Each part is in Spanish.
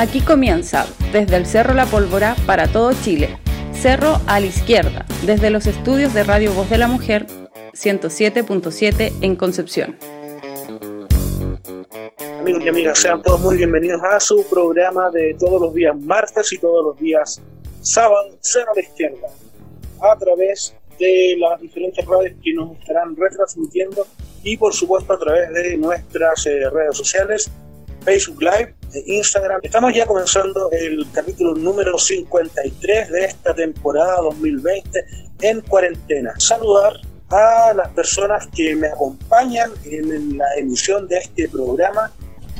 Aquí comienza, desde el Cerro La Pólvora para todo Chile. Cerro a la izquierda, desde los estudios de Radio Voz de la Mujer 107.7 en Concepción. Amigos y amigas, sean todos muy bienvenidos a su programa de todos los días martes y todos los días sábado, Cerro a la izquierda, a través de las diferentes radios que nos estarán retransmitiendo y por supuesto a través de nuestras eh, redes sociales Facebook Live, Instagram. Estamos ya comenzando el capítulo número 53 de esta temporada 2020 en cuarentena. Saludar a las personas que me acompañan en la emisión de este programa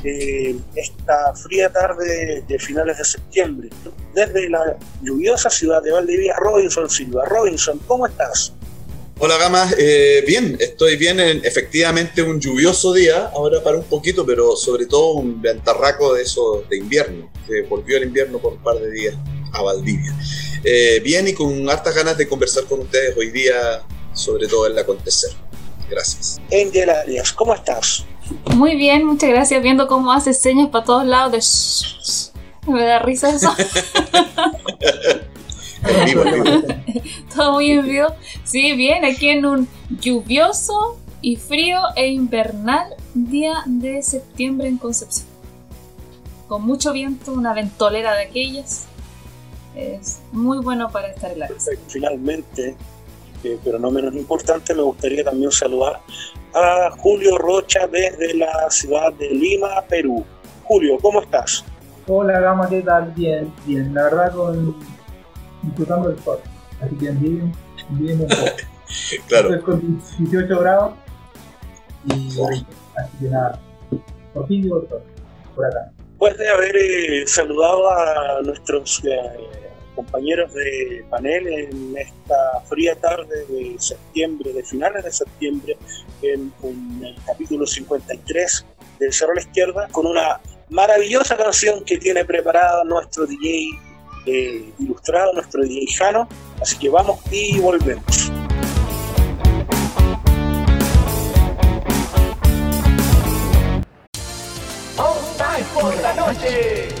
eh, esta fría tarde de finales de septiembre. Desde la lluviosa ciudad de Valdivia, Robinson Silva. Robinson, ¿cómo estás? Hola Gama, eh, bien, estoy bien en efectivamente un lluvioso día, ahora para un poquito, pero sobre todo un ventarraco de eso de invierno, que volvió el invierno por un par de días a Valdivia. Eh, bien y con hartas ganas de conversar con ustedes hoy día, sobre todo el acontecer. Gracias. Angel Arias, ¿cómo estás? Muy bien, muchas gracias, viendo cómo hace señas para todos lados de... Me da risa eso. Todo muy en vivo. Sí, bien, aquí en un lluvioso y frío e invernal día de septiembre en Concepción. Con mucho viento, una ventolera de aquellas. Es muy bueno para estar en la casa. Finalmente, eh, pero no menos importante, me gustaría también saludar a Julio Rocha desde la ciudad de Lima, Perú. Julio, ¿cómo estás? Hola, Gama, ¿qué tal? Bien, bien. La verdad, con disfrutando del sol. Así que bien, bien un poco. claro. Estoy con 18 grados y así que nada, por fin digo el sol, por acá. Después de haber eh, saludado a nuestros eh, compañeros de panel en esta fría tarde de septiembre, de finales de septiembre, en, en el capítulo 53 del Cerro a la Izquierda, con una maravillosa canción que tiene preparada nuestro DJ eh, ilustrado, nuestro Jano. Así que vamos y volvemos. por la noche.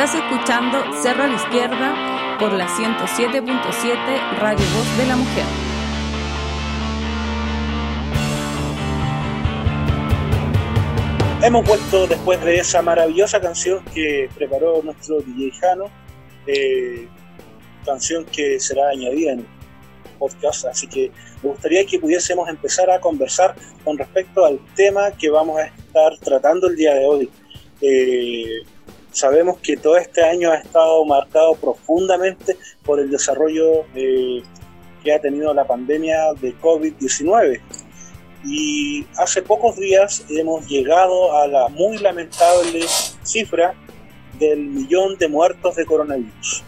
Estás escuchando Cerro a la Izquierda por la 107.7 Radio Voz de la Mujer. Hemos vuelto después de esa maravillosa canción que preparó nuestro DJ Jano, eh, canción que será añadida en el podcast, así que me gustaría que pudiésemos empezar a conversar con respecto al tema que vamos a estar tratando el día de hoy. Eh, sabemos que todo este año ha estado marcado profundamente por el desarrollo eh, que ha tenido la pandemia de COVID-19 y hace pocos días hemos llegado a la muy lamentable cifra del millón de muertos de coronavirus,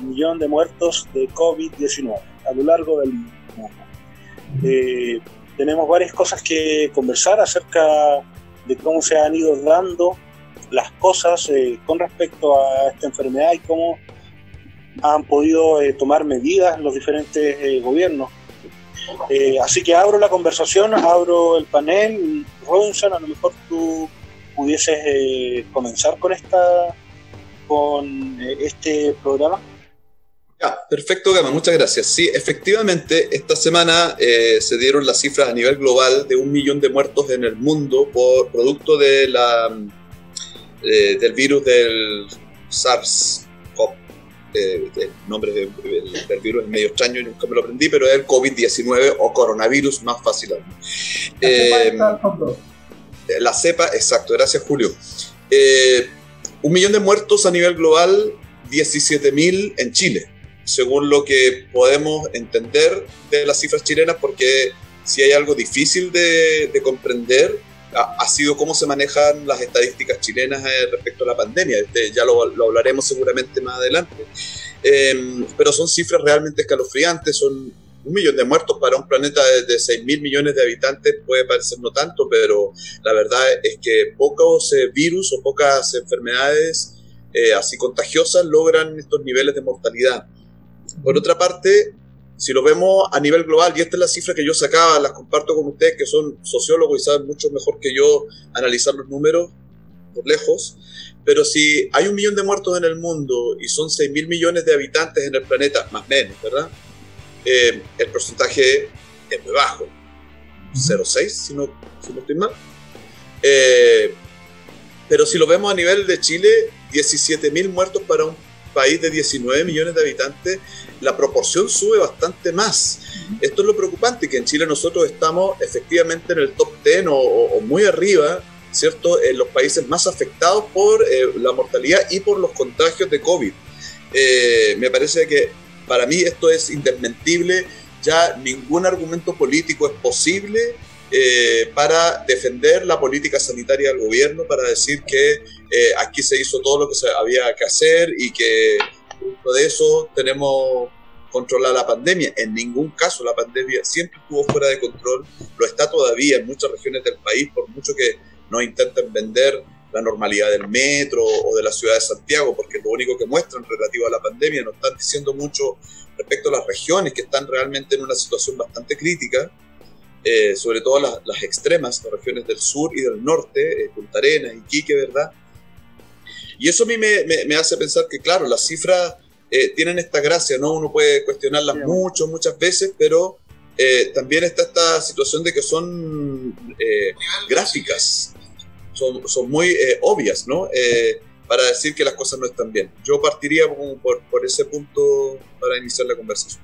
millón de muertos de COVID-19 a lo largo del mundo. Eh, tenemos varias cosas que conversar acerca de cómo se han ido dando las cosas eh, con respecto a esta enfermedad y cómo han podido eh, tomar medidas los diferentes gobiernos eh, así que abro la conversación, abro el panel. Robinson, a lo mejor tú pudieses eh, comenzar con esta con eh, este programa. Perfecto, Gama, muchas gracias. Sí, efectivamente, esta semana se dieron las cifras a nivel global de un millón de muertos en el mundo por producto de la, del virus del SARS el nombre del, virus es medio extraño nunca me lo aprendí, pero es el COVID-19 o coronavirus más fácil Eh, la cepa, exacto, gracias Julio. Eh, un millón de muertos a nivel global, 17.000 en Chile, según lo que podemos entender de las cifras chilenas, porque si hay algo difícil de, de comprender, ha, sido cómo se manejan las estadísticas chilenas eh, respecto a la pandemia. Este, ya lo, hablaremos seguramente más adelante. Em, pero son cifras realmente escalofriantes, son un millón de muertos para un planeta de, 6 mil millones de habitantes puede parecer no tanto, pero la verdad es que pocos eh, virus o pocas enfermedades eh, así contagiosas logran estos niveles de mortalidad. Por otra parte, si lo vemos a nivel global, y esta es la cifra que yo sacaba, las comparto con ustedes que son sociólogos y saben mucho mejor que yo analizar los números por lejos, pero si hay un millón de muertos en el mundo y son 6 mil millones de habitantes en el planeta, más o menos, ¿verdad? Eh, el porcentaje es muy bajo, 0,6 si no, si no estoy mal. Eh, pero si lo vemos a nivel de Chile, 17 mil muertos para un país de 19 millones de habitantes, la proporción sube bastante más. Esto es lo preocupante, que en Chile nosotros estamos efectivamente en el top 10 o, muy arriba, ¿cierto? En los países más afectados por eh, la mortalidad y por los contagios de COVID. Eh, me parece que para mí esto es indesmentible, ya ningún argumento político es posible eh, para defender la política sanitaria del gobierno, para decir que aquí se hizo todo lo que se había que hacer y que de eso tenemos controlada la pandemia. En ningún caso la pandemia siempre estuvo fuera de control, lo está todavía en muchas regiones del país, por mucho que nos intenten vender la normalidad del metro o de la ciudad de Santiago, porque lo único que muestran relativo a la pandemia, nos están diciendo mucho respecto a las regiones que están realmente en una situación bastante crítica, eh, sobre todo las, las, extremas, las regiones del sur y del norte, eh, Punta Arenas, Iquique, ¿verdad? Y eso a mí me, me, hace pensar que, claro, las cifras eh, tienen esta gracia, ¿no? Uno puede cuestionarlas mucho, muchas veces, pero eh, también está esta situación de que son eh, gráficas, son, son muy obvias, ¿no? para decir que las cosas no están bien. Yo partiría por, por ese punto para iniciar la conversación.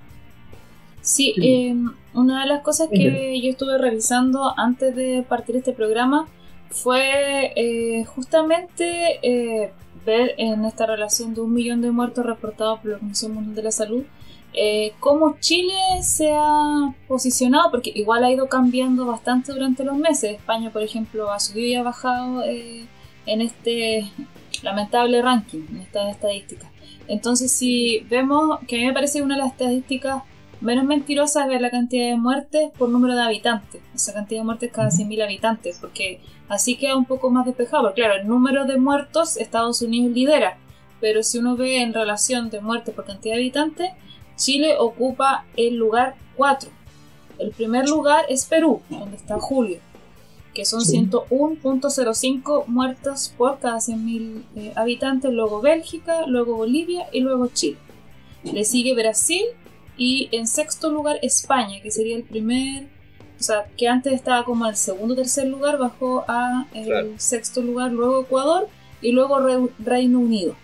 Sí, em, una de las cosas que yo estuve revisando antes de partir este programa fue justamente ver en esta relación de un millón de muertos reportados por la Organización Mundial de la Salud, eh, cómo Chile se ha posicionado, porque igual ha ido cambiando bastante durante los meses. España, por ejemplo, ha subido y ha bajado eh, en este lamentable ranking, en esta estadística. Entonces, si vemos que a mí me parece una de las estadísticas menos mentirosas es ver la cantidad de muertes por número de habitantes, esa cantidad de muertes cada 100.000 habitantes, porque Así queda un poco más despejado. claro, el número de muertos Estados Unidos lidera, pero si uno ve en relación de muertes por cantidad de habitantes, Chile ocupa el lugar 4. El primer lugar es Perú, donde está Julio, que son 101.05 muertos por cada 100.000 eh, habitantes, luego Bélgica, luego Bolivia y luego Chile. Le sigue Brasil y en sexto lugar España, que sería el primer, o sea, que antes estaba como el segundo o tercer lugar, bajó a el Claro. sexto lugar, luego Ecuador y luego Re- Reino Unido.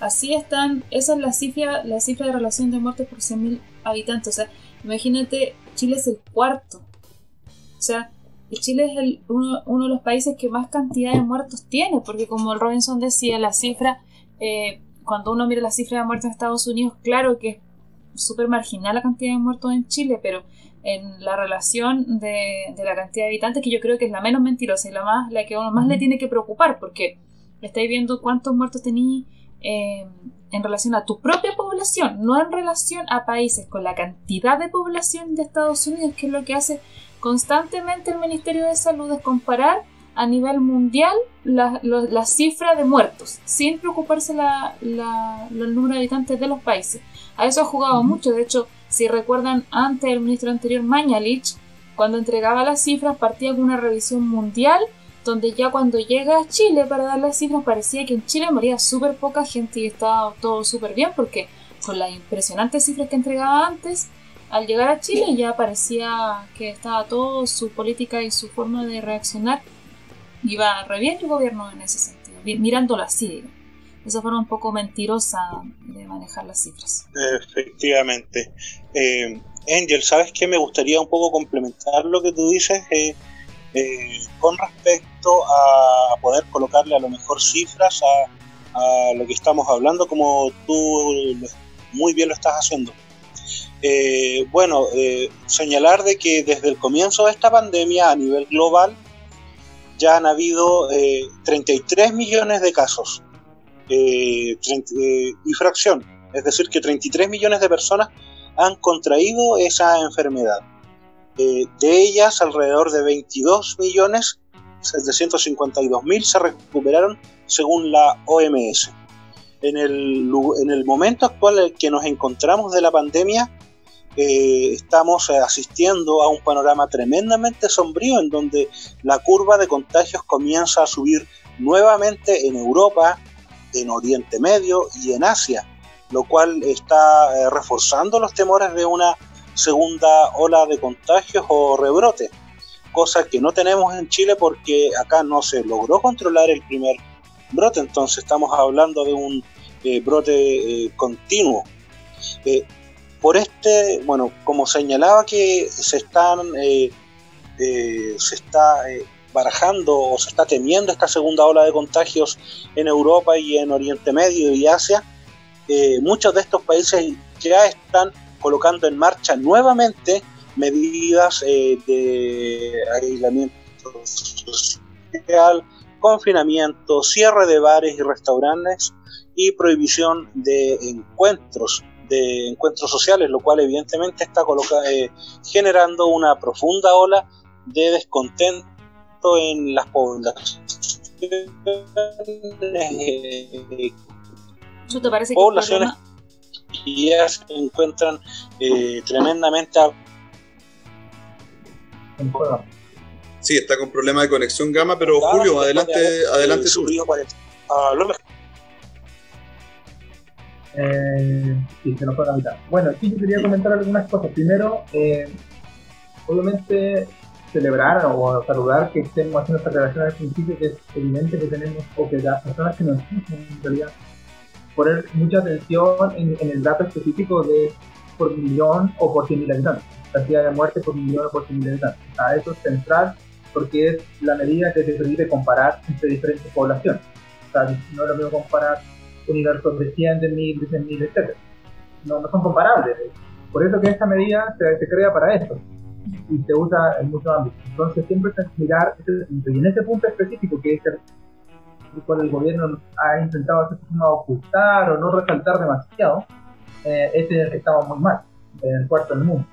Así están, esa es la cifra, la cifra de relación de muertes por 100.000 habitantes. O sea, imagínate, Chile es el cuarto. O sea, Chile es el, uno, uno de los países que más cantidad de muertos tiene, porque como Robinson decía, la cifra, eh, cuando uno mira la cifra de muertos en Estados Unidos, claro que es súper marginal la cantidad de muertos en Chile, pero en la relación de, de la cantidad de habitantes, que yo creo que es la menos mentirosa y la, más, la que a uno más le tiene que preocupar, porque estáis viendo cuántos muertos tenéis eh, en relación a tu propia población, no en relación a países con la cantidad de población de Estados Unidos, que es lo que hace constantemente el Ministerio de Salud, es comparar a nivel mundial la, lo- la cifra de muertos, sin preocuparse la, la- los números de habitantes de los países. A eso ha jugado mucho, de hecho, si recuerdan antes el ministro anterior Mañalich, cuando entregaba las cifras partía con una revisión mundial donde ya cuando llega a Chile para dar las cifras parecía que en Chile moría súper poca gente y estaba todo súper bien porque con las impresionantes cifras que entregaba antes, al llegar a Chile ya parecía que estaba todo su política y su forma de reaccionar iba re bien el gobierno en ese sentido, mirándolo así, digamos. Esa forma un poco mentirosa de manejar las cifras. Efectivamente. Eh, Angel, ¿sabes qué? Me gustaría un poco complementar lo que tú dices eh, eh, con respecto a poder colocarle a lo mejor cifras a, a lo que estamos hablando, como tú muy bien lo estás haciendo. Eh, bueno, eh, señalar de que desde el comienzo de esta pandemia a nivel global ya han habido eh, 33 millones de casos eh, 30, eh, y fracción, es decir, que 33 millones de personas han contraído esa enfermedad. Eh, de ellas, alrededor de 22 millones 752 mil se recuperaron según la OMS. En el, momento actual en el que nos encontramos de la pandemia, eh, estamos eh, asistiendo a un panorama tremendamente sombrío en donde la curva de contagios comienza a subir nuevamente en Europa, en Oriente Medio y en Asia, lo cual está eh, reforzando los temores de una segunda ola de contagios o rebrote, cosa que no tenemos en Chile porque acá no se logró controlar el primer brote, entonces estamos hablando de un eh, brote eh, continuo. Por este, bueno, como señalaba que se están, se está barajando o se está temiendo esta segunda ola de contagios en Europa y en Oriente Medio y Asia, eh, muchos de estos países ya están colocando en marcha nuevamente medidas eh, de aislamiento social, confinamiento, cierre de bares y restaurantes y prohibición de encuentros de encuentros sociales, lo cual evidentemente está coloca- eh, generando una profunda ola de descontento en las poblaciones eh, ¿No te parece que poblaciones y ya se encuentran eh, tremendamente a- en juego. Sí, está con problema de conexión Gama, pero Claro, Julio, adelante, eh, adelante tú. Eh, sí, se nos fue la mitad. Bueno, sí, yo quería comentar algunas cosas. Primero, eh, obviamente celebrar o saludar que estemos haciendo esta aclaración al principio, que es evidente que tenemos, o que las personas que nos escuchan en realidad, poner mucha atención en, en el dato específico de por millón o por 100.000 habitantes, cantidad de muertes por millón o por 100.000 habitantes. O sea, eso es central porque es la medida que te permite comparar entre diferentes poblaciones. O sea, no lo mismo comparar universos de 100, de 1000, de 100.000, etc. No, no son comparables. Por eso que esta medida se, se crea para esto y se usa en muchos ámbitos. Entonces siempre es mirar, ese punto. y en ese punto específico que es el cual el gobierno ha intentado hacer ocultar o no resaltar demasiado, eh, ese es el que estaba muy mal, en el cuarto del mundo.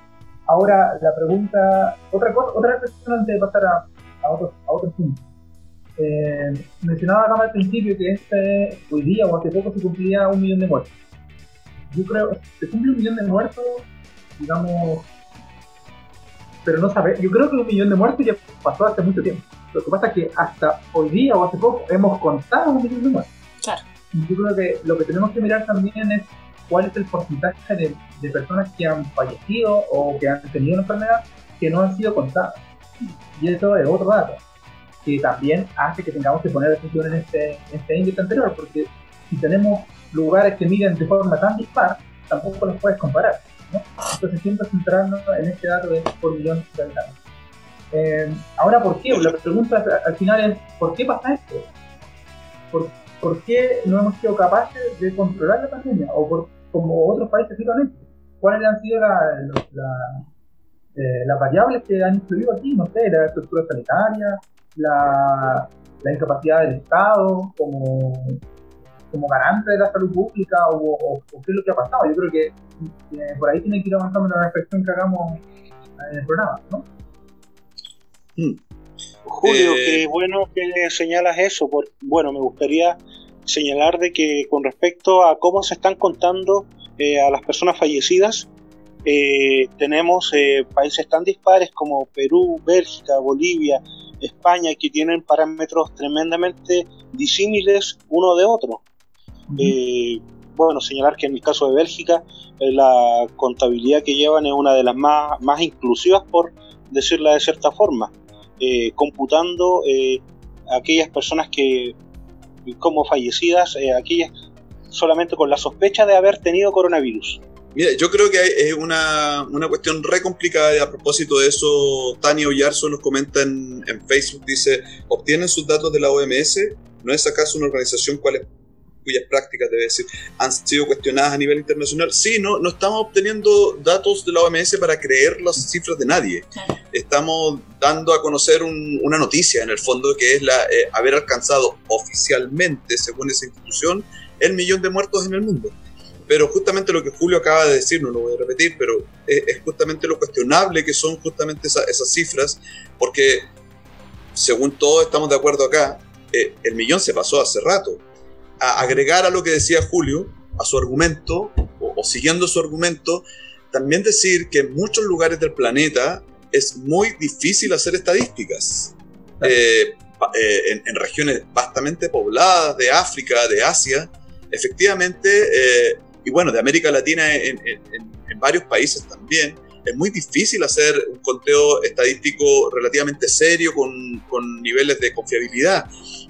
Ahora, la pregunta, otra cosa, otra reflexión antes de pasar a, a otro, a otro punto. Eh, mencionaba acá al principio que este, hoy día o hace poco se cumplía un millón de muertos. Yo creo, se cumple un millón de muertos, digamos, pero no sabe, yo creo que un millón de muertos ya pasó hace mucho tiempo. Lo que pasa es que hasta hoy día o hace poco hemos contado un millón de muertos. Claro. Y yo creo que lo que tenemos que mirar también es cuál es el porcentaje de, de personas que han fallecido o que han tenido una enfermedad que no han sido contadas. Y eso es otro dato que también hace que tengamos que poner atención en este, en este índice anterior, porque si tenemos lugares que miden de forma tan dispar, tampoco los puedes comparar. Entonces siempre centrarnos en este dato de por millón de habitantes. Eh, ahora, ¿por qué? La pregunta al final es, ¿por qué pasa esto? ¿Por, qué no hemos sido capaces de controlar la pandemia? O por, como otros países sí lo. ¿Cuáles han sido la- eh, las variables que han influido aquí? No sé, la estructura sanitaria, la, la incapacidad del Estado como, como garante de la salud pública o, o- o qué es lo que ha pasado. Yo creo que, que por ahí tiene que ir avanzando la reflexión que hagamos en el programa, ¿no? Julio, Eh, qué bueno que señalas eso. Por, bueno, me gustaría señalar de que con respecto a cómo se están contando eh, a las personas fallecidas, eh, tenemos eh, países tan dispares como Perú, Bélgica, Bolivia, España, que tienen parámetros tremendamente disímiles uno de otro. Eh, bueno, señalar que en el caso de Bélgica, eh, la contabilidad que llevan es una de las más, más inclusivas, por decirla de cierta forma, eh, computando eh, aquellas personas que, como fallecidas, eh, aquellas solamente con la sospecha de haber tenido coronavirus. Mira, yo creo que hay- es una, una cuestión re complicada y a propósito de eso, Tania Ollarzo nos comenta en, en Facebook, dice, ¿obtienen sus datos de la OMS? ¿No es acaso una organización cuales, cuyas prácticas, debe decir, han sido cuestionadas a nivel internacional? Sí, no, no estamos obteniendo datos de la OMS para creer las cifras de nadie. Estamos dando a conocer un- una noticia, en el fondo, que es la eh, haber alcanzado oficialmente, según esa institución, el millón de muertos en el mundo pero justamente lo que Julio acaba de decir, no lo voy a repetir, pero es, es justamente lo cuestionable que son justamente esa- esas cifras, porque según todos estamos de acuerdo acá, eh, el millón se pasó hace rato. A agregar a lo que decía Julio, a su argumento, o, o siguiendo su argumento, también decir que en muchos lugares del planeta es muy difícil hacer estadísticas. Eh, eh, en, en regiones bastante pobladas de África, de Asia, efectivamente, eh, y bueno, de América Latina en- en varios países también, es muy difícil hacer un conteo estadístico relativamente serio con, con niveles de confiabilidad.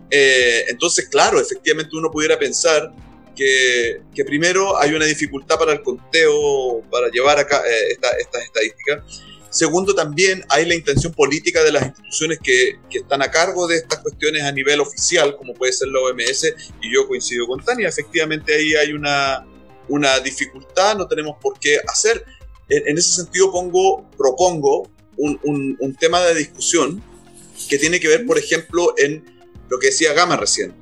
Eh, entonces, claro, efectivamente uno pudiera pensar que, que primero hay una dificultad para el conteo, para llevar acá eh, esta- estas estadísticas. Segundo, también hay la intención política de las instituciones que, que están a cargo de estas cuestiones a nivel oficial, como puede ser la OMS, y yo coincido con Tania, efectivamente ahí hay una, una dificultad, no tenemos por qué hacer. En, en ese sentido pongo, propongo un, un- un tema de discusión que tiene que ver, por ejemplo, en lo que decía Gama recién.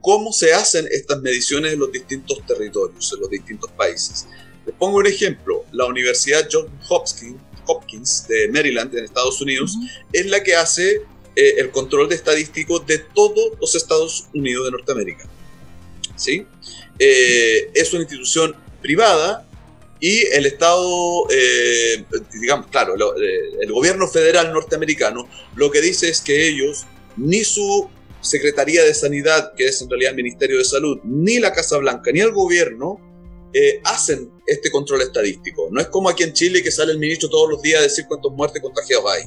¿Cómo se hacen estas mediciones en los distintos territorios, en los distintos países? Les pongo un ejemplo. La Universidad Johns Hopkins, Hopkins de Maryland, en Estados Unidos, es la que hace eh, el control de estadístico de todos los Estados Unidos de Norteamérica. ¿Sí? Eh, es una institución privada y el Estado, eh, digamos, claro, lo- eh, el gobierno federal norteamericano lo que dice es que ellos, ni su Secretaría de Sanidad, que es en realidad el Ministerio de Salud, ni la Casa Blanca, ni el gobierno, eh, hacen este control estadístico. No es como aquí en Chile que sale el ministro todos los días a decir cuántos muertos y contagiados hay.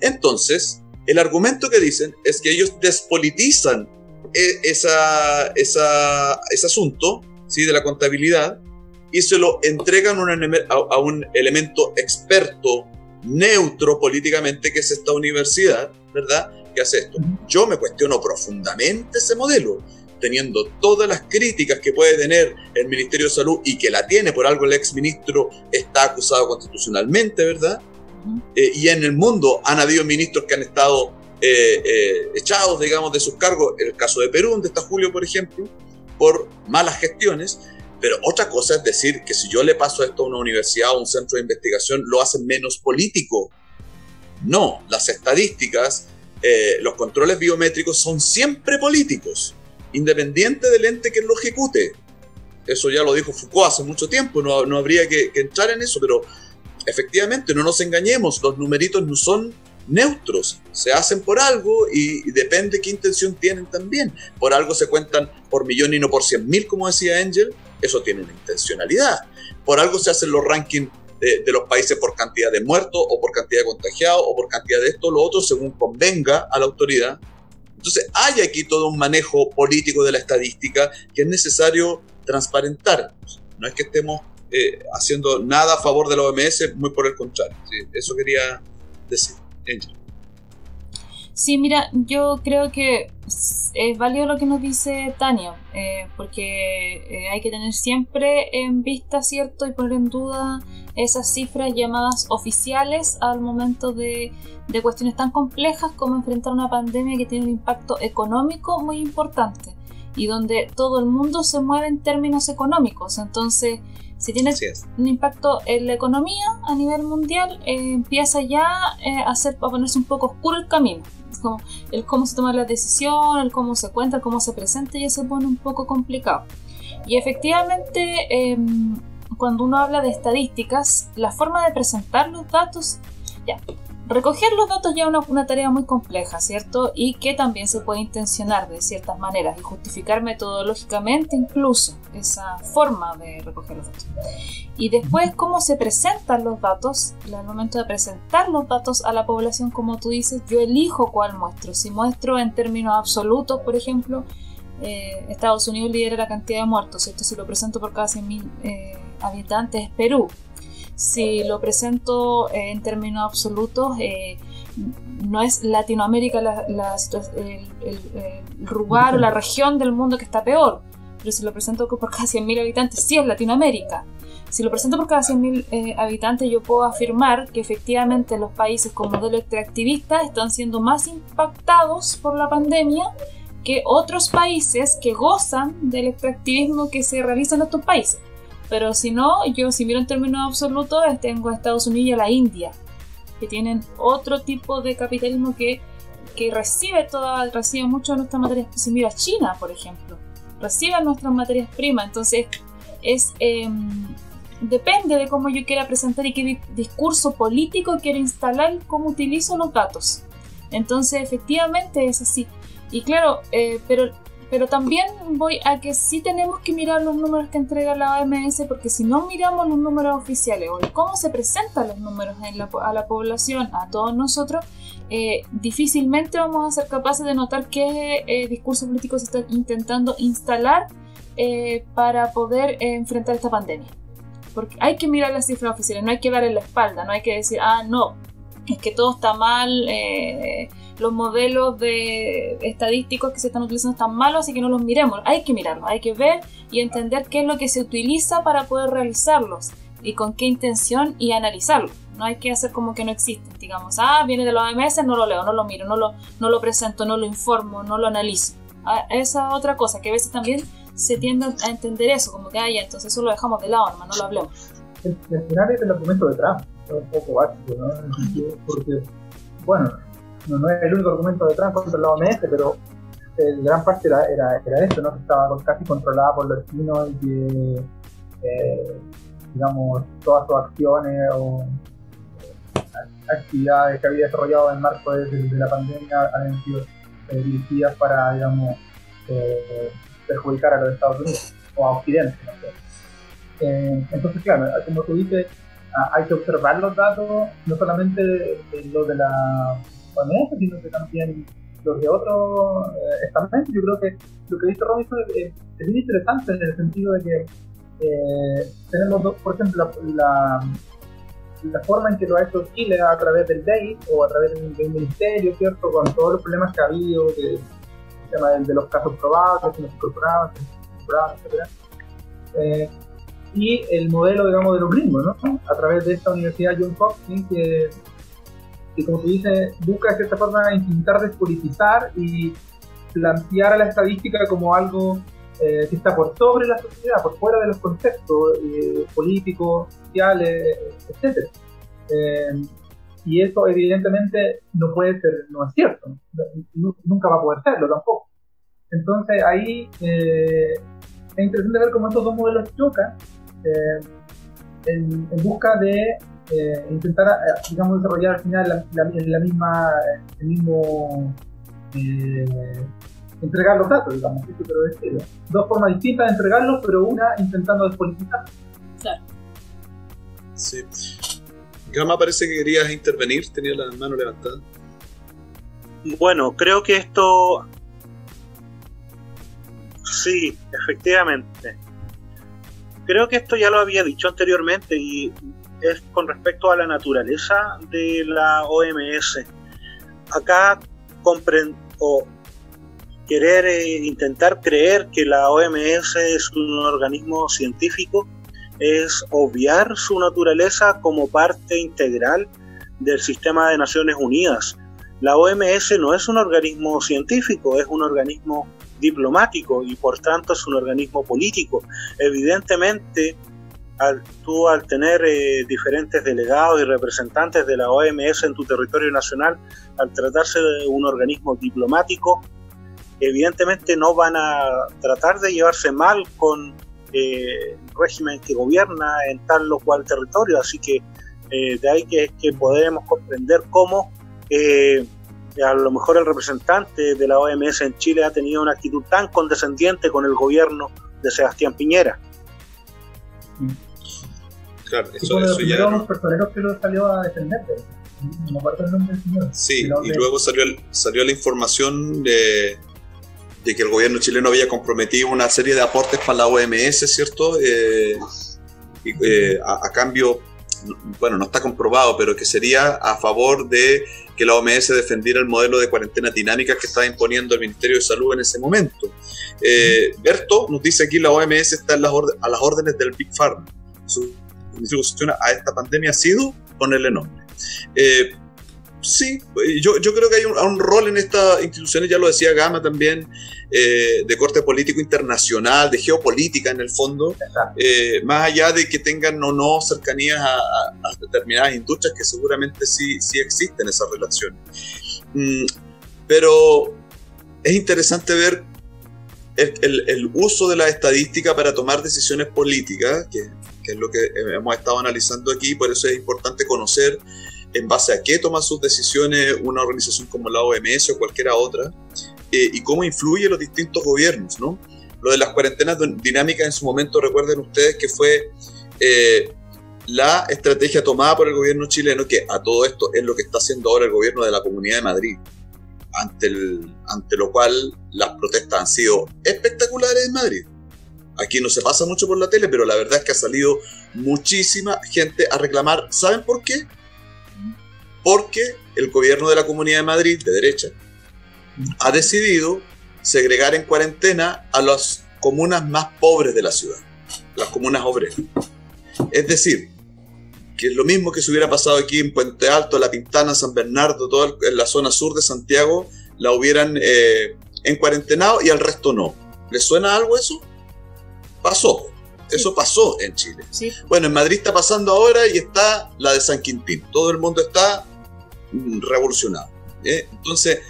Entonces, el argumento que dicen es que ellos despolitizan e- esa, ese asunto ¿sí? de la contabilidad y se lo entregan a un elemento experto, neutro políticamente, que es esta universidad, ¿verdad? Que hace esto. Yo me cuestiono profundamente ese modelo, teniendo todas las críticas que puede tener el Ministerio de Salud y que la tiene, por algo el exministro está acusado constitucionalmente, ¿verdad? Eh, y en el mundo han habido ministros que han estado eh, eh, echados, digamos, de sus cargos, el caso de Perú, donde está Julio, por ejemplo, por malas gestiones, pero otra cosa es decir que si yo le paso esto a una universidad o un centro de investigación, lo hacen menos político. No, las estadísticas, eh, los controles biométricos son siempre políticos, independiente del ente que lo ejecute. Eso ya lo dijo Foucault hace mucho tiempo, no, no habría que, entrar en eso, pero efectivamente, no nos engañemos, los numeritos no son neutros, se hacen por algo y, depende qué intención tienen también. Por algo se cuentan por millón y no por cien mil, como decía Angel, eso tiene una intencionalidad. Por algo se hacen los rankings de, de, los países por cantidad de muertos o por cantidad de contagiados o por cantidad de esto o lo otro, según convenga a la autoridad. Entonces hay aquí todo un manejo político de la estadística que es necesario transparentar. No es que estemos eh, haciendo nada a favor de la OMS, muy por el contrario. Eso quería decir. Sí, mira, yo creo que es válido lo que nos dice Tania, eh, porque eh, hay que tener siempre en vista, ¿cierto? Y poner en duda esas cifras llamadas oficiales al momento de, de cuestiones tan complejas como enfrentar una pandemia que tiene un impacto económico muy importante y donde todo el mundo se mueve en términos económicos. Entonces, si tiene un impacto en la economía a nivel mundial, eh, empieza ya eh, a, hacer, a ponerse un poco oscuro el camino. Es como el cómo se toma la decisión, el cómo se cuenta, el cómo se presenta, ya se pone un poco complicado. Y efectivamente, em, cuando uno habla de estadísticas, la forma de presentar los datos, ya, Recoger los datos ya es una, tarea muy compleja, ¿cierto? Y que también se puede intencionar de ciertas maneras y justificar metodológicamente incluso esa forma de recoger los datos. Y después, cómo se presentan los datos, el momento de presentar los datos a la población, como tú dices, yo elijo cuál muestro. Si muestro en términos absolutos, por ejemplo, eh, Estados Unidos lidera la cantidad de muertos, ¿cierto? Si lo presento por cada 100.000 eh, habitantes, es Perú si lo presento en términos absolutos, eh, no es Latinoamérica el, lugar o la región del mundo que está peor, pero si lo presento por cada 100.000 habitantes, sí es Latinoamérica. Si lo presento por cada 100.000 eh, habitantes, yo puedo afirmar que efectivamente los países con modelo extractivista están siendo más impactados por la pandemia que otros países que gozan del extractivismo que se realiza en estos países. Pero si no, yo si miro en términos absolutos, tengo a Estados Unidos y a la India, que tienen otro tipo de capitalismo que, que recibe toda, recibe mucho de nuestras materias. Si miro a China, por ejemplo, recibe nuestras materias primas. Entonces, es em, depende de cómo yo quiera presentar y qué discurso político quiero instalar, cómo utilizo los datos. Entonces, efectivamente es así. Y claro, eh, pero pero también voy a que sí tenemos que mirar los números que entrega la OMS, porque si no miramos los números oficiales o cómo se presentan los números a la población, a todos nosotros, eh, difícilmente vamos a ser capaces de notar qué eh, discurso político se está intentando instalar eh, para poder enfrentar esta pandemia. Porque hay que mirar las cifras oficiales, no hay que darle la espalda, no hay que decir, ah, no, es que todo está mal los modelos de estadísticos que se están utilizando están malos, así que no los miremos. Hay que mirarlos, hay que ver y entender qué es lo que se utiliza para poder realizarlos y con qué intención y analizarlo. No hay que hacer como que no existen, digamos, ah, viene de los OMS, no lo leo, no lo miro, no lo, no lo presento, no lo informo, no lo analizo. Ah, esa otra cosa, que a veces también se tiende a entender eso, como que, ah, entonces eso lo dejamos de lado, no lo hablemos. El, final es el argumento de Trump, es un poco básico, ¿no? Porque, bueno, no, es el único argumento de Trump contra la OMS, pero el gran parte era, era, era eso, ¿no? que estaba casi controlada por los chinos y que, eh, digamos, todas sus acciones o eh, actividades que había desarrollado en el marco de, la pandemia habían sido eh, dirigidas para, digamos, perjudicar a los Estados Unidos o a Occidente. entonces, claro, como tú dices, ah, hay que observar los datos, no solamente los de la eso, sino que también los de otros eh. Yo creo que lo que dice Robinson es, es, bien interesante en el sentido de que eh, tenemos, dos, por ejemplo, la, la, forma en que lo ha hecho Chile a través del DEI o a través del, ministerio, ¿cierto? Con todos los problemas que ha habido, que, el tema de, los casos probados, que no se incorporaban, que etc. Eh, y el modelo, digamos, de los gringos, ¿no? A través de esta universidad John Hopkins, que y como tú dices, busca de cierta forma intentar despolitizar y plantear a la estadística como algo eh, que está por sobre la sociedad, por fuera de los conceptos eh, políticos, sociales, etc. Eh, y eso evidentemente no puede ser, no es cierto, nunca va a poder serlo tampoco. Entonces ahí es interesante ver cómo estos dos modelos chocan en, en busca de eh, intentar, eh, digamos, desarrollar al final la, la- la misma, el mismo, eh, entregar los datos, digamos. Dos formas distintas de entregarlos, pero una intentando despolitizar. Sí. Gama parece que querías intervenir, tenía la mano levantada. Bueno, creo que esto. Sí, efectivamente. Creo que esto ya lo había dicho anteriormente y es con respecto a la naturaleza de la OMS. Acá o querer eh, intentar creer que la OMS es un organismo científico es obviar su naturaleza como parte integral del sistema de Naciones Unidas. La OMS no es un organismo científico, es un organismo diplomático y por tanto es un organismo político. Evidentemente, al, tú al tener eh, diferentes delegados y representantes de la OMS en tu territorio nacional, al tratarse de un organismo diplomático, evidentemente no van a tratar de llevarse mal con eh, el régimen que gobierna en tal o cual territorio. Así que eh, de ahí que, que podemos comprender cómo eh, a lo mejor el representante de la OMS en Chile ha tenido una actitud tan condescendiente con el gobierno de Sebastián Piñera. Claro, Y eso, uno de los eso ya. primeros personeros que lo salió a defender. No me acuerdo el nombre del señor. Sí, y de- luego salió, la información de, de que el gobierno chileno había comprometido una serie de aportes para la OMS, ¿cierto? Eh, y, eh, a, a cambio, bueno, no está comprobado, pero que sería a favor de que la OMS defendiera el modelo de cuarentena dinámica que estaba imponiendo el Ministerio de Salud en ese momento. Eh, Berto nos dice aquí la OMS está en las a las órdenes del Big Pharma. Su solución a esta pandemia ha sido ponerle nombre. Eh, sí, yo, yo creo que hay un, un rol en estas instituciones, ya lo decía Gama también, eh, de corte político internacional, de geopolítica en el fondo, eh, más allá de que tengan o no cercanías a, determinadas industrias que seguramente sí, sí existen esas relaciones. Mm, pero es interesante ver el, el- el uso de la estadística para tomar decisiones políticas, que, que es lo que hemos estado analizando aquí, por eso es importante conocer en base a qué toma sus decisiones una organización como la OMS o cualquiera otra, eh, y cómo influye los distintos gobiernos, ¿no? Lo de las cuarentenas din- dinámicas en su momento, recuerden ustedes que fue eh, la estrategia tomada por el gobierno chileno, que a todo esto es lo que está haciendo ahora el gobierno de la Comunidad de Madrid, ante, el, ante lo cual las protestas han sido espectaculares en Madrid. Aquí no se pasa mucho por la tele, pero la verdad es que ha salido muchísima gente a reclamar. ¿Saben por qué? Porque el gobierno de la Comunidad de Madrid, de derecha, ha decidido segregar en cuarentena a las comunas más pobres de la ciudad, las comunas obreras. Es decir, que es lo mismo que se hubiera pasado aquí en Puente Alto, La Pintana, San Bernardo, toda la zona sur de Santiago, la hubieran eh, en cuarentenado y al resto no. ¿Les suena algo eso? Pasó. Eso pasó en Chile. Sí, Bueno, en Madrid está pasando ahora y está la de San Quintín. Todo el mundo está mm, revolucionado. ¿eh? Entonces,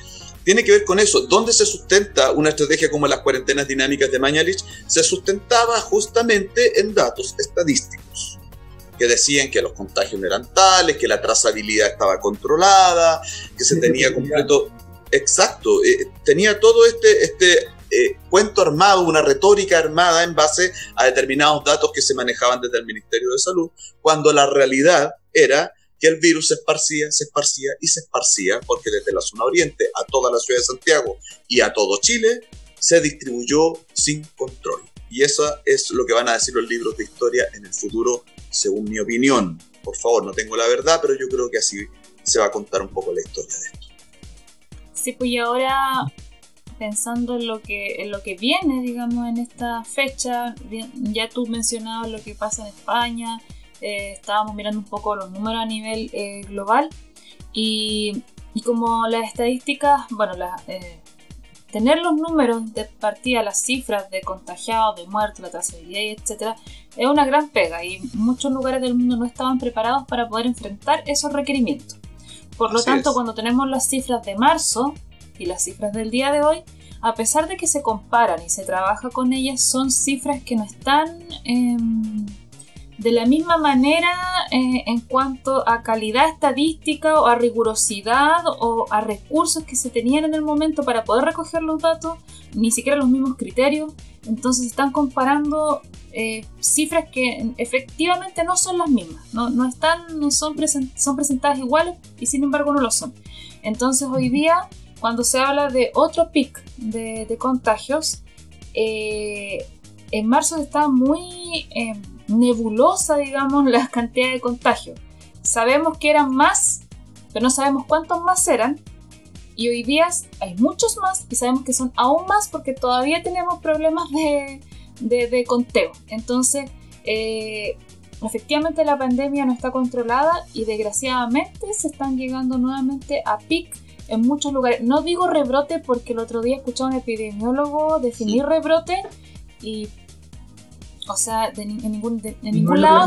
tiene que ver con eso. ¿Dónde se sustenta una estrategia como las cuarentenas dinámicas de Mañalich? Se sustentaba justamente en datos estadísticos que decían que los contagios eran tales, que la trazabilidad estaba controlada, que se tenía completo... Exacto, eh, tenía todo este, este eh, cuento armado, una retórica armada en base a determinados datos que se manejaban desde el Ministerio de Salud, cuando la realidad era que el virus se esparcía, se esparcía y se esparcía, porque desde la zona oriente a toda la ciudad de Santiago y a todo Chile se distribuyó sin control. Y eso es lo que van a decir los libros de historia en el futuro, según mi opinión. Por favor, no tengo la verdad, pero yo creo que así se va a contar un poco la historia de esto. Sí, pues y ahora pensando en lo que en lo que viene, digamos, en esta fecha, ya tú mencionabas lo que pasa en España, eh, estábamos mirando un poco los números a nivel eh, global y, y como las estadísticas, bueno, las, eh, tener los números de partida, las cifras de contagiados, de muertos, la trazabilidad, etcétera, es una gran pega y muchos lugares del mundo no estaban preparados para poder enfrentar esos requerimientos. Por lo tanto, es. cuando tenemos las cifras de marzo y las cifras del día de hoy, a pesar de que se comparan y se trabaja con ellas, son cifras que no están, em, De la misma manera, eh, en cuanto a calidad estadística o a rigurosidad o a recursos que se tenían en el momento para poder recoger los datos, ni siquiera los mismos criterios. Entonces están comparando eh, cifras que efectivamente no son las mismas, no, no están, no son, son presentadas iguales y sin embargo no lo son. Entonces hoy día, cuando se habla de otro pic de, contagios, eh, en marzo está muy nebulosa, digamos, la cantidad de contagios. Sabemos que eran más, pero no sabemos cuántos más eran. Y hoy día hay muchos más y sabemos que son aún más porque todavía tenemos problemas de, de, conteo. Entonces, eh, efectivamente la pandemia no está controlada y desgraciadamente se están llegando nuevamente a pic en muchos lugares. No digo rebrote porque el otro día escuché a un epidemiólogo definir rebrote y o sea, de, en ningún, ningún lado.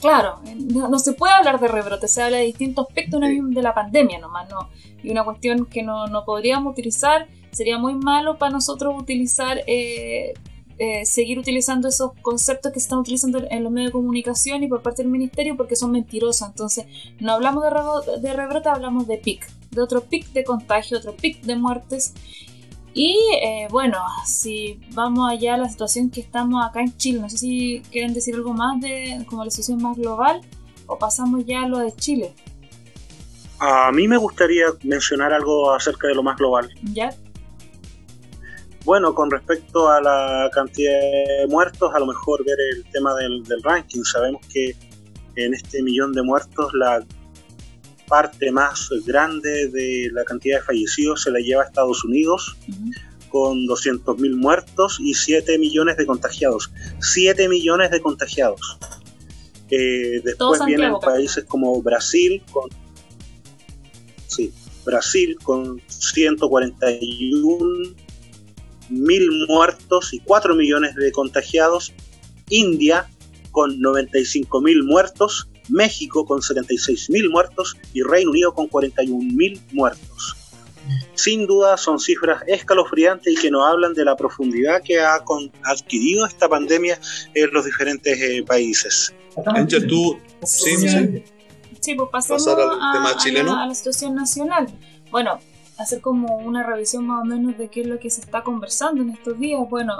Claro, no, se puede hablar de rebrote, se habla de distintos aspectos de la pandemia nomás, ¿no? Y una cuestión que no, podríamos utilizar, sería muy malo para nosotros utilizar, eh, eh, seguir utilizando esos conceptos que se están utilizando en los medios de comunicación y por parte del ministerio porque son mentirosos. Entonces, no hablamos de rebrote, de rebrote hablamos de pic, de otro pic de contagio, otro pic de muertes. Y eh, bueno, si vamos allá a la situación que estamos acá en Chile, no sé si quieren decir algo más de como la situación más global o pasamos ya a lo de Chile. A mí me gustaría mencionar algo acerca de lo más global. ¿Ya? Bueno, con respecto a la cantidad de muertos, a lo mejor ver el tema del, del ranking. Sabemos que en este millón de muertos la parte más grande de la cantidad de fallecidos se la lleva a Estados Unidos, con 200.000 muertos y 7 millones de contagiados. 7 millones de contagiados. Eh, después vienen países como Brasil, con, sí, Brasil con 141 mil muertos y 4 millones de contagiados. India con 95 mil muertos México con 76.000 muertos y Reino Unido con 41.000 muertos. Sin duda son cifras escalofriantes y que nos hablan de la profundidad que ha adquirido esta pandemia en los diferentes eh, países. tú, sí, sí. sí pues pasemos al tema chileno. A, la, situación nacional. Bueno, hacer como una revisión más o menos de qué es lo que se está conversando en estos días. Bueno,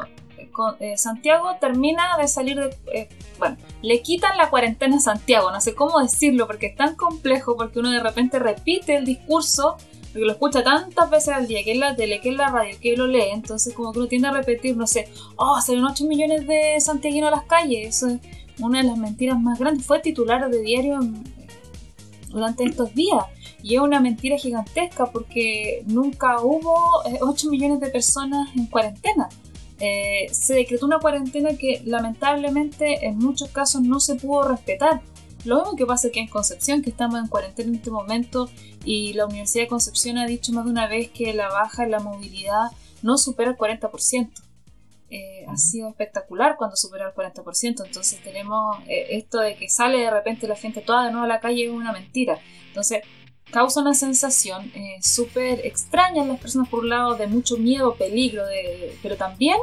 eh, Santiago termina de salir de... Eh, bueno, le quitan la cuarentena a Santiago, no sé cómo decirlo porque es tan complejo, porque uno de repente repite el discurso, porque lo escucha tantas veces al día, que es la tele, que es la radio, que lo lee, entonces como que uno tiende a repetir, no sé, oh, salen 8 millones de santiaguinos a las calles, eso es una de las mentiras más grandes, fue titular de diario durante estos días. Y es una mentira gigantesca porque nunca hubo 8 eh, millones de personas en cuarentena. Eh, se decretó una cuarentena que lamentablemente en muchos casos no se pudo respetar. Lo mismo que pasa aquí en Concepción, que estamos en cuarentena en este momento y la Universidad de Concepción ha dicho más de una vez que la baja en la movilidad no supera el 40%. Eh, ha sido espectacular cuando supera el 40%, entonces tenemos eh, esto de que sale de repente la gente toda de nuevo a la calle es una mentira. Entonces causa una sensación eh, súper extraña en las personas, por un lado, de mucho miedo, peligro, de, pero también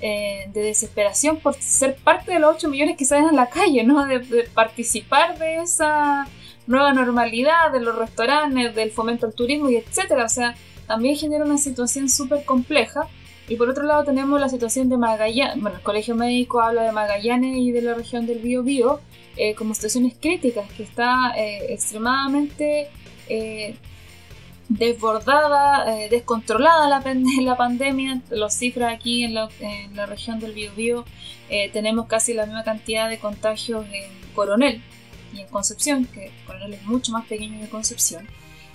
eh, de desesperación por ser parte de los 8 millones que salen a la calle, ¿no? De, participar de esa nueva normalidad, de los restaurantes, del fomento al turismo y etcétera. O sea, también genera una situación súper compleja. Y por otro lado tenemos la situación de Magallanes, bueno, el Colegio Médico habla de Magallanes y de la región del Bío eh, como situaciones críticas, que está extremadamente eh, desbordada, eh, descontrolada la, pandemia. Las cifras aquí en la, región del Biobío eh, tenemos casi la misma cantidad de contagios en Coronel y en Concepción, que Coronel es mucho más pequeño que Concepción.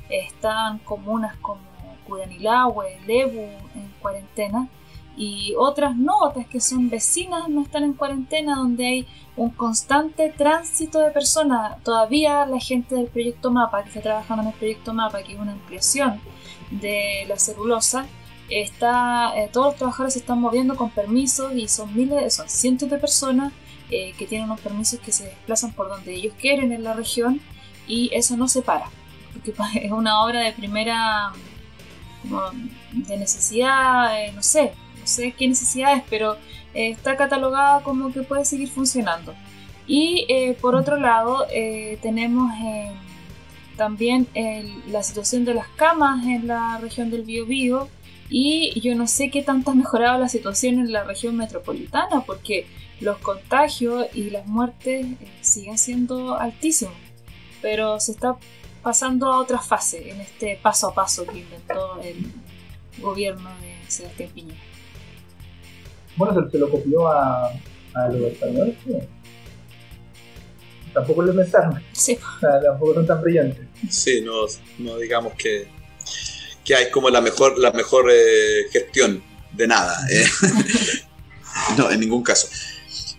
están comunas como Curanilahue, Lebu en cuarentena y otras no, otras que son vecinas no están en cuarentena, donde hay un constante tránsito de personas. Todavía la gente del proyecto MAPA, que está trabajando en el proyecto MAPA, que es una ampliación de la celulosa, está, eh, todos los trabajadores se están moviendo con permisos y son miles, son cientos de personas eh, que tienen unos permisos que se desplazan por donde ellos quieren en la región y eso no se para, porque es una obra de primera, de necesidad, eh, no sé, no sé qué necesidades, pero eh, está catalogada como que puede seguir funcionando. Y eh, por otro lado, eh, tenemos eh, también el- la situación de las camas en la región del Biobío. Y yo no sé qué tanto ha mejorado la situación en la región metropolitana, porque los contagios y las muertes eh, siguen siendo altísimos. Pero se está pasando a otra fase en este paso a paso que inventó el gobierno de Sebastián Piñera. Bueno, se, se lo copió a, a los españoles, ¿sí? Tampoco lo inventaron, Sí, o sea, tampoco son tan brillantes. Sí, no, no digamos que, que hay como la mejor, la mejor eh, gestión de nada. eh. no, en ningún caso.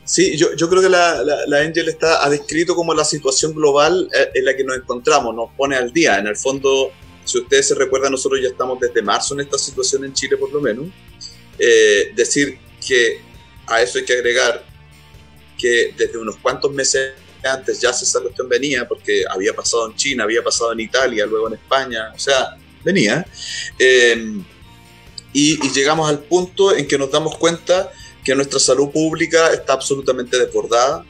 Sí, yo, yo creo que la, la, la Angel está, ha descrito como la situación global eh, en la que nos encontramos, nos pone al día. En el fondo, si ustedes se recuerdan, nosotros ya estamos desde marzo en esta situación en Chile, por lo menos. Eh, decir que a eso hay que agregar que desde unos cuantos meses antes ya esa cuestión venía, porque había pasado en China, había pasado en Italia, luego en España, o sea, venía. Eh, y, y llegamos al punto en que nos damos cuenta que nuestra salud pública está absolutamente desbordada,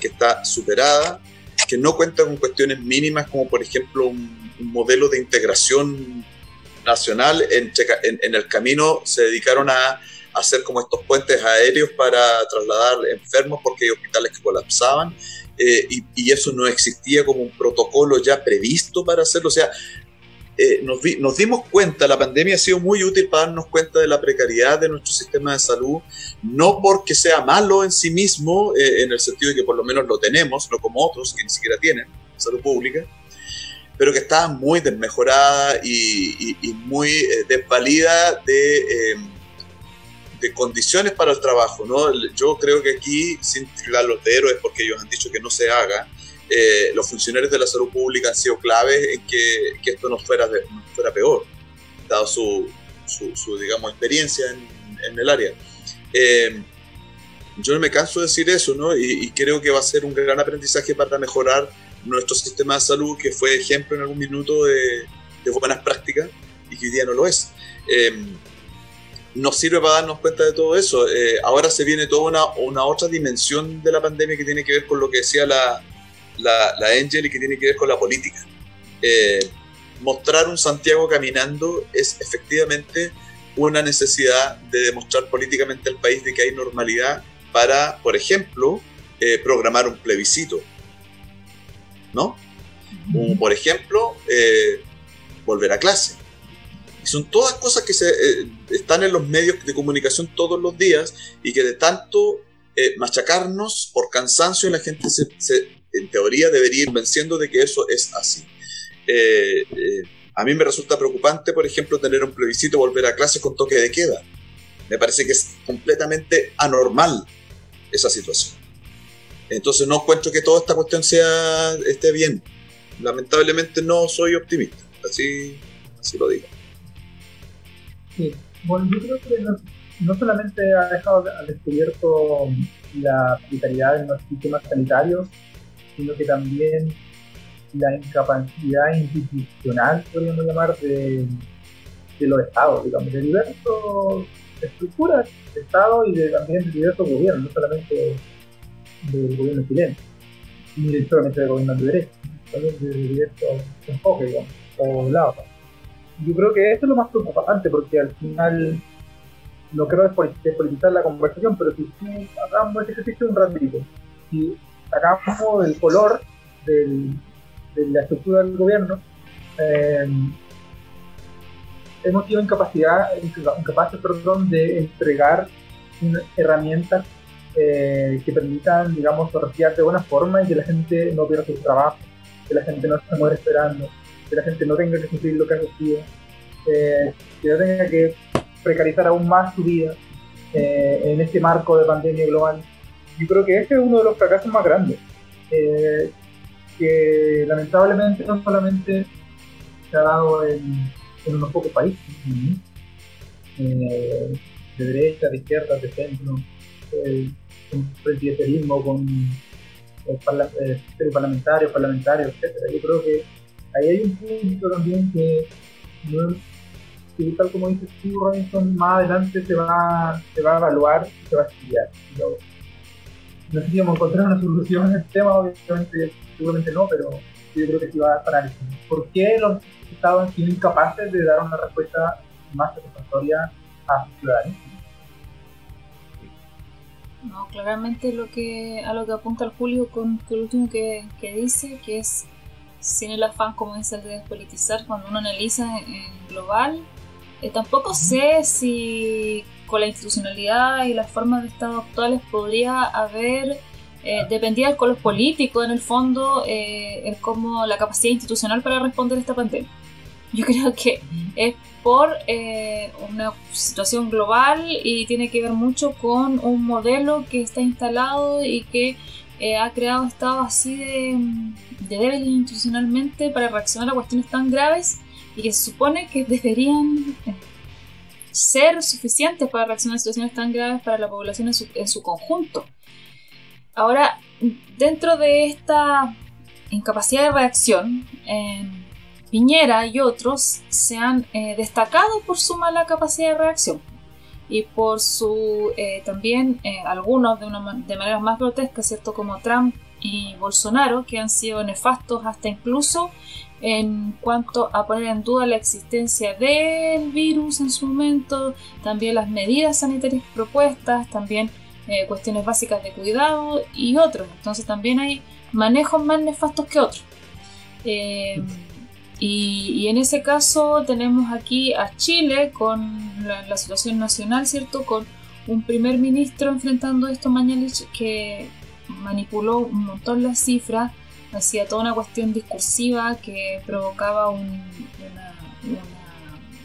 que está superada, que no cuenta con cuestiones mínimas como por ejemplo un, un modelo de integración nacional. En, en- en el camino se dedicaron a hacer como estos puentes aéreos para trasladar enfermos porque hay hospitales que colapsaban eh, y, y eso no existía como un protocolo ya previsto para hacerlo. O sea, eh, nos, vi- nos dimos cuenta, la pandemia ha sido muy útil para darnos cuenta de la precariedad de nuestro sistema de salud, no porque sea malo en sí mismo, eh, en el sentido de que por lo menos lo tenemos, no como otros que ni siquiera tienen salud pública, pero que está muy desmejorada y, y- y muy eh, desvalida de, eh, de condiciones para el trabajo. ¿no? Yo creo que aquí, sin tirar los de héroes, porque ellos han dicho que no se haga, eh, los funcionarios de la salud pública han sido claves en que, que esto no fuera, de- no fuera peor, dado su, su, su, digamos, experiencia en, en el área. Eh, yo no me canso de decir eso, ¿no? Y, y creo que va a ser un gran aprendizaje para mejorar nuestro sistema de salud, que fue ejemplo en algún minuto de, de buenas prácticas y que hoy día no lo es. Eh, nos sirve para darnos cuenta de todo eso. Eh, ahora se viene toda una, otra dimensión de la pandemia que tiene que ver con lo que decía la, la, la Angel y que tiene que ver con la política. Eh, mostrar un Santiago caminando es efectivamente una necesidad de demostrar políticamente al país de que hay normalidad para, por ejemplo, eh, programar un plebiscito. ¿No? O, por ejemplo, volver a clase. Y son todas cosas que se, eh, están en los medios de comunicación todos los días y que de tanto eh, machacarnos por cansancio la gente se, en teoría debería ir venciendo de que eso es así. Eh, a mí me resulta preocupante, por ejemplo, tener un plebiscito, volver a clases con toque de queda. Me parece que es completamente anormal esa situación. Entonces no encuentro que toda esta cuestión sea esté bien. Lamentablemente no soy optimista. Así, así lo digo. Sí, bueno, yo creo que no, no solamente ha dejado al descubierto la precariedad en los sistemas sanitarios, sino que también la incapacidad institucional, podríamos llamar, de, de los estados, digamos, de diversas estructuras de estado y de, también de diversos gobiernos, no solamente del gobierno chileno, ni solamente del gobierno de derecha, también de diversos enfoques, digamos, o lados. Yo creo que eso es lo más preocupante, porque al final no creo despolitizar la conversación, pero si tú hagamos este ejercicio un ratito, si sacamos el color del, de la estructura del gobierno, eh, hemos sido incapacidad, incapaces perdón, de entregar herramientas eh, que permitan, digamos, respirar de buena forma y que la gente no pierda su trabajo, que la gente no se muera esperando, que la gente no tenga que sufrir lo que ha sufrido, eh, que no tenga que precarizar aún más su vida eh, en este marco de pandemia global. Yo creo que ese es uno de los fracasos más grandes, eh, que lamentablemente no solamente se ha dado en, unos pocos países, eh, de derecha, de izquierda, de centro, eh, con presidencialismo, con parla parlamentarios, parlamentarios, etc. Yo creo que ahí hay un punto también que, tal como dices tú, Robinson, más adelante se va, se va a evaluar y se va a estudiar. No sé si vamos a encontrar una solución el tema, obviamente, seguramente no, pero yo creo que sí va a dar para. ¿Por qué los estados sido incapaces de dar una respuesta más satisfactoria a sus ciudadanos? No, claramente lo que, a lo que apunta el Julio con, con lo último que, que dice, que es sin el afán, como dice, el de despolitizar, cuando uno analiza en, global, eh, tampoco sé si con la institucionalidad y las formas de Estado actuales podría haber, eh, dependía del color político en el fondo, eh, el como la capacidad institucional para responder a esta pandemia. Yo creo que es por eh, una situación global y tiene que ver mucho con un modelo que está instalado y que eh, ha creado estados así de, de débiles institucionalmente para reaccionar a cuestiones tan graves y que se supone que deberían eh, ser suficientes para reaccionar a situaciones tan graves para la población en su, en su conjunto. Ahora, dentro de esta incapacidad de reacción, Piñera y otros se han eh, destacado por su mala capacidad de reacción y por su eh, también eh, algunos de, una, de maneras más grotescas, ¿cierto? Como Trump y Bolsonaro, que han sido nefastos hasta incluso en cuanto a poner en duda la existencia del virus en su momento, también las medidas sanitarias propuestas, también eh, cuestiones básicas de cuidado y otros. Entonces también hay manejos más nefastos que otros. Eh, y, y en ese caso tenemos aquí a Chile con la, la situación nacional, ¿cierto? Con un primer ministro enfrentando esto, Mañalich, que manipuló un montón las cifras, hacía toda una cuestión discursiva que provocaba un- una,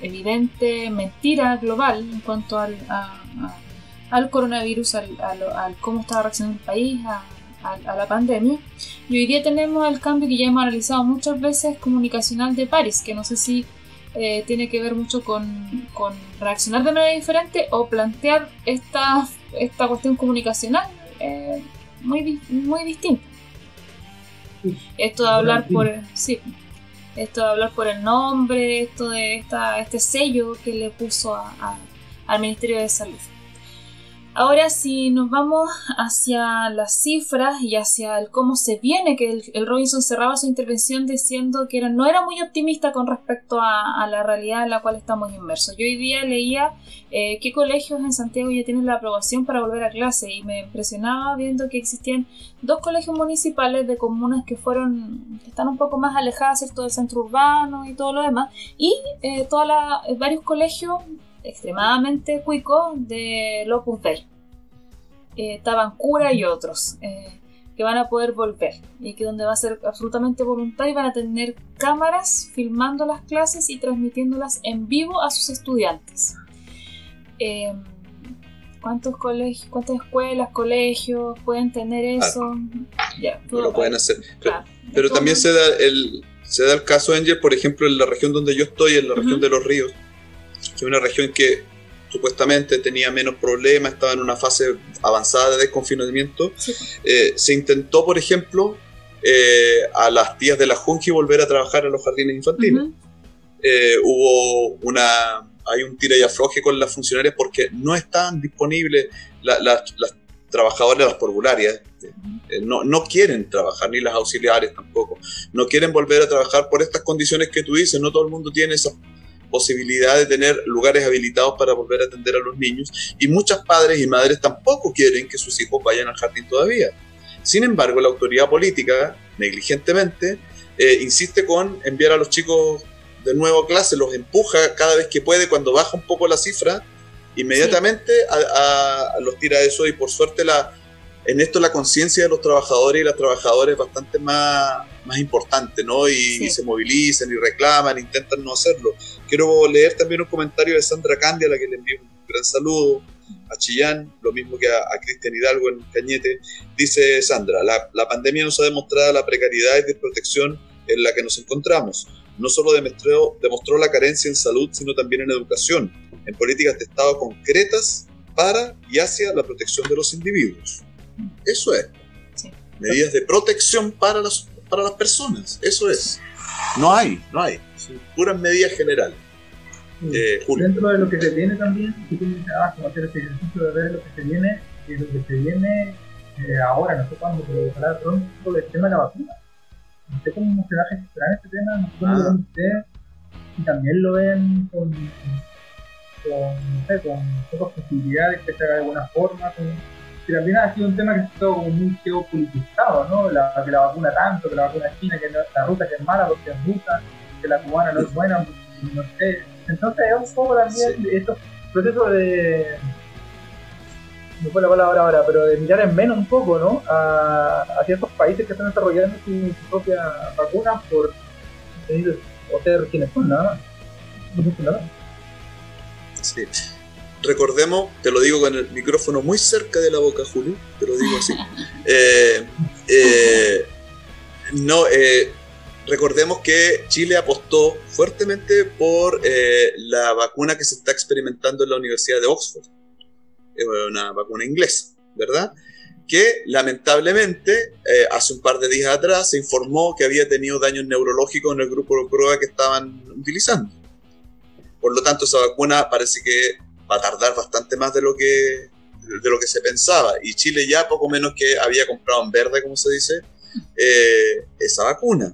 evidente mentira global en cuanto al, a- a- al coronavirus, al, a lo- al cómo estaba reaccionando el país, a, a- a la pandemia. Y hoy día tenemos el cambio que ya hemos analizado muchas veces comunicacional de París, que no sé si eh, tiene que ver mucho con, con reaccionar de manera diferente o plantear esta, esta cuestión comunicacional eh, muy, muy distinta. Esto de hablar por sí, esto de hablar por el nombre, esto de esta, este sello que le puso a- a- al Ministerio de Salud. Ahora, si nos vamos hacia las cifras y hacia el cómo se viene, que el, Robinson cerraba su intervención diciendo que era, no era muy optimista con respecto a, a la realidad en la cual estamos inmersos. Yo hoy día leía eh, qué colegios en Santiago ya tienen la aprobación para volver a clase y me impresionaba viendo que existían dos colegios municipales de comunas que fueron, que están un poco más alejadas ¿cierto? del centro urbano y todo lo demás, y eh, toda la- varios colegios extremadamente cuicos de Opus Dei, eh, Tabancura y otros, eh, que van a poder volver y que donde va a ser absolutamente voluntario y van a tener cámaras filmando las clases y transmitiéndolas en vivo a sus estudiantes. Eh, ¿Cuántos colegios, cuántas escuelas, colegios pueden tener eso? Ya, No lo pueden hacer. Pero, claro. pero Esto- también se da el se da el caso, Angel, por ejemplo, en la región donde yo estoy, en la región de los ríos, que es una región que supuestamente tenía menos problemas, estaba en una fase avanzada de desconfinamiento. Sí. Eh, se intentó, por ejemplo, eh, a las tías de la Junji volver a trabajar en los jardines infantiles. Eh, hubo una hay un tira y afloje con las funcionarias porque no están disponibles la- la- las trabajadoras las porburarias eh, no, no quieren trabajar ni las auxiliares tampoco no quieren volver a trabajar por estas condiciones que tú dices no todo el mundo tiene esa posibilidad de tener lugares habilitados para volver a atender a los niños y muchas padres y madres tampoco quieren que sus hijos vayan al jardín todavía. Sin embargo la autoridad política negligentemente eh, insiste con enviar a los chicos de nuevo a clase, los empuja cada vez que puede, cuando baja un poco la cifra, inmediatamente a, a- a los tira a eso y por suerte la, en esto la conciencia de los trabajadores y las trabajadoras es bastante más, más importante, ¿no? Y, Sí. y se movilizan y reclaman, intentan no hacerlo. Quiero leer también un comentario de Sandra Candia, a la que le envío un gran saludo, a Chillán, lo mismo que a, a Cristian Hidalgo en Cañete. Dice Sandra, la, la pandemia nos ha demostrado la precariedad y desprotección en la que nos encontramos. No solo demostró, demostró la carencia en salud, sino también en educación, en políticas de Estado concretas para y hacia la protección de los individuos. Eso es. Sí. Medidas de protección para las, para las personas. Eso es. No hay, no hay. Son puras medidas generales. Eh, Julio. Dentro de lo que se viene también, si tú mencionabas como hacer ese ejercicio de ver lo que se viene, y lo que se viene eh, ahora, no sé cuándo, pero ojalá pronto del tema de la vacuna. No sé cómo se va a gestionar este tema, no sé cómo lo ven ustedes, y también lo ven con, con, no sé, con pocas posibilidades que se haga de alguna forma, con, que también ha sido un tema que ha estado como muy geopolitizado, ¿no? La, que la vacuna tanto, que la vacuna china, que no- la rusa que es mala porque es rusa, que la cubana no es buena, no sé. Entonces es un poco también estos procesos de no fue la palabra ahora, pero de mirar en menos un poco, ¿no? A, a ciertos países que están desarrollando su, propia vacuna por o ser quienes son, nada más. No sé, nada. Sí. Recordemos, te lo digo con el micrófono muy cerca de la boca, Julio, te lo digo así. Eh, eh, no, eh, recordemos que Chile apostó fuertemente por la vacuna que se está experimentando en la Universidad de Oxford, una vacuna inglesa, ¿verdad? Que lamentablemente eh, hace un par de días atrás se informó que había tenido daños neurológicos en el grupo de prueba que estaban utilizando. Por lo tanto, esa vacuna parece que va a tardar bastante más de lo que, de lo que se pensaba. Y Chile ya poco menos que había comprado en verde, como se dice, eh, esa vacuna.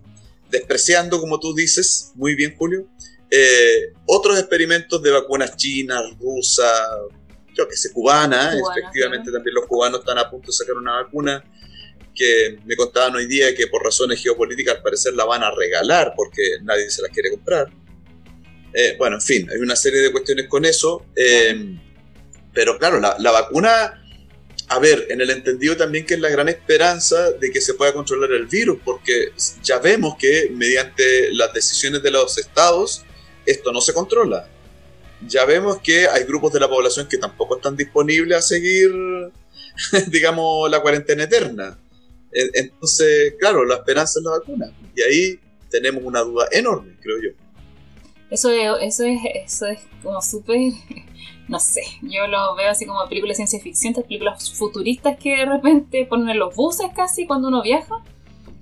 Despreciando, como tú dices, muy bien, Julio, eh, otros experimentos de vacunas chinas, rusas, creo que sé, cubana, Cubana, efectivamente también los cubanos están a punto de sacar una vacuna que me contaban hoy día que por razones geopolíticas al parecer la van a regalar porque nadie se las quiere comprar. Eh, bueno, en fin, hay una serie de cuestiones con eso. eh, pero claro, la, la vacuna, a ver, en el entendido también que es la gran esperanza de que se pueda controlar el virus, porque ya vemos que mediante las decisiones de los estados, esto no se controla. Ya vemos que hay grupos de la población que tampoco están disponibles a seguir, digamos, la cuarentena eterna. En- Entonces, claro, la esperanza es la vacuna. Y ahí tenemos una duda enorme, creo yo. Eso es, eso es, eso es como súper, no sé, yo lo veo así como películas de ciencia ficción, estas películas futuristas que de repente ponen en los buses casi cuando uno viaja.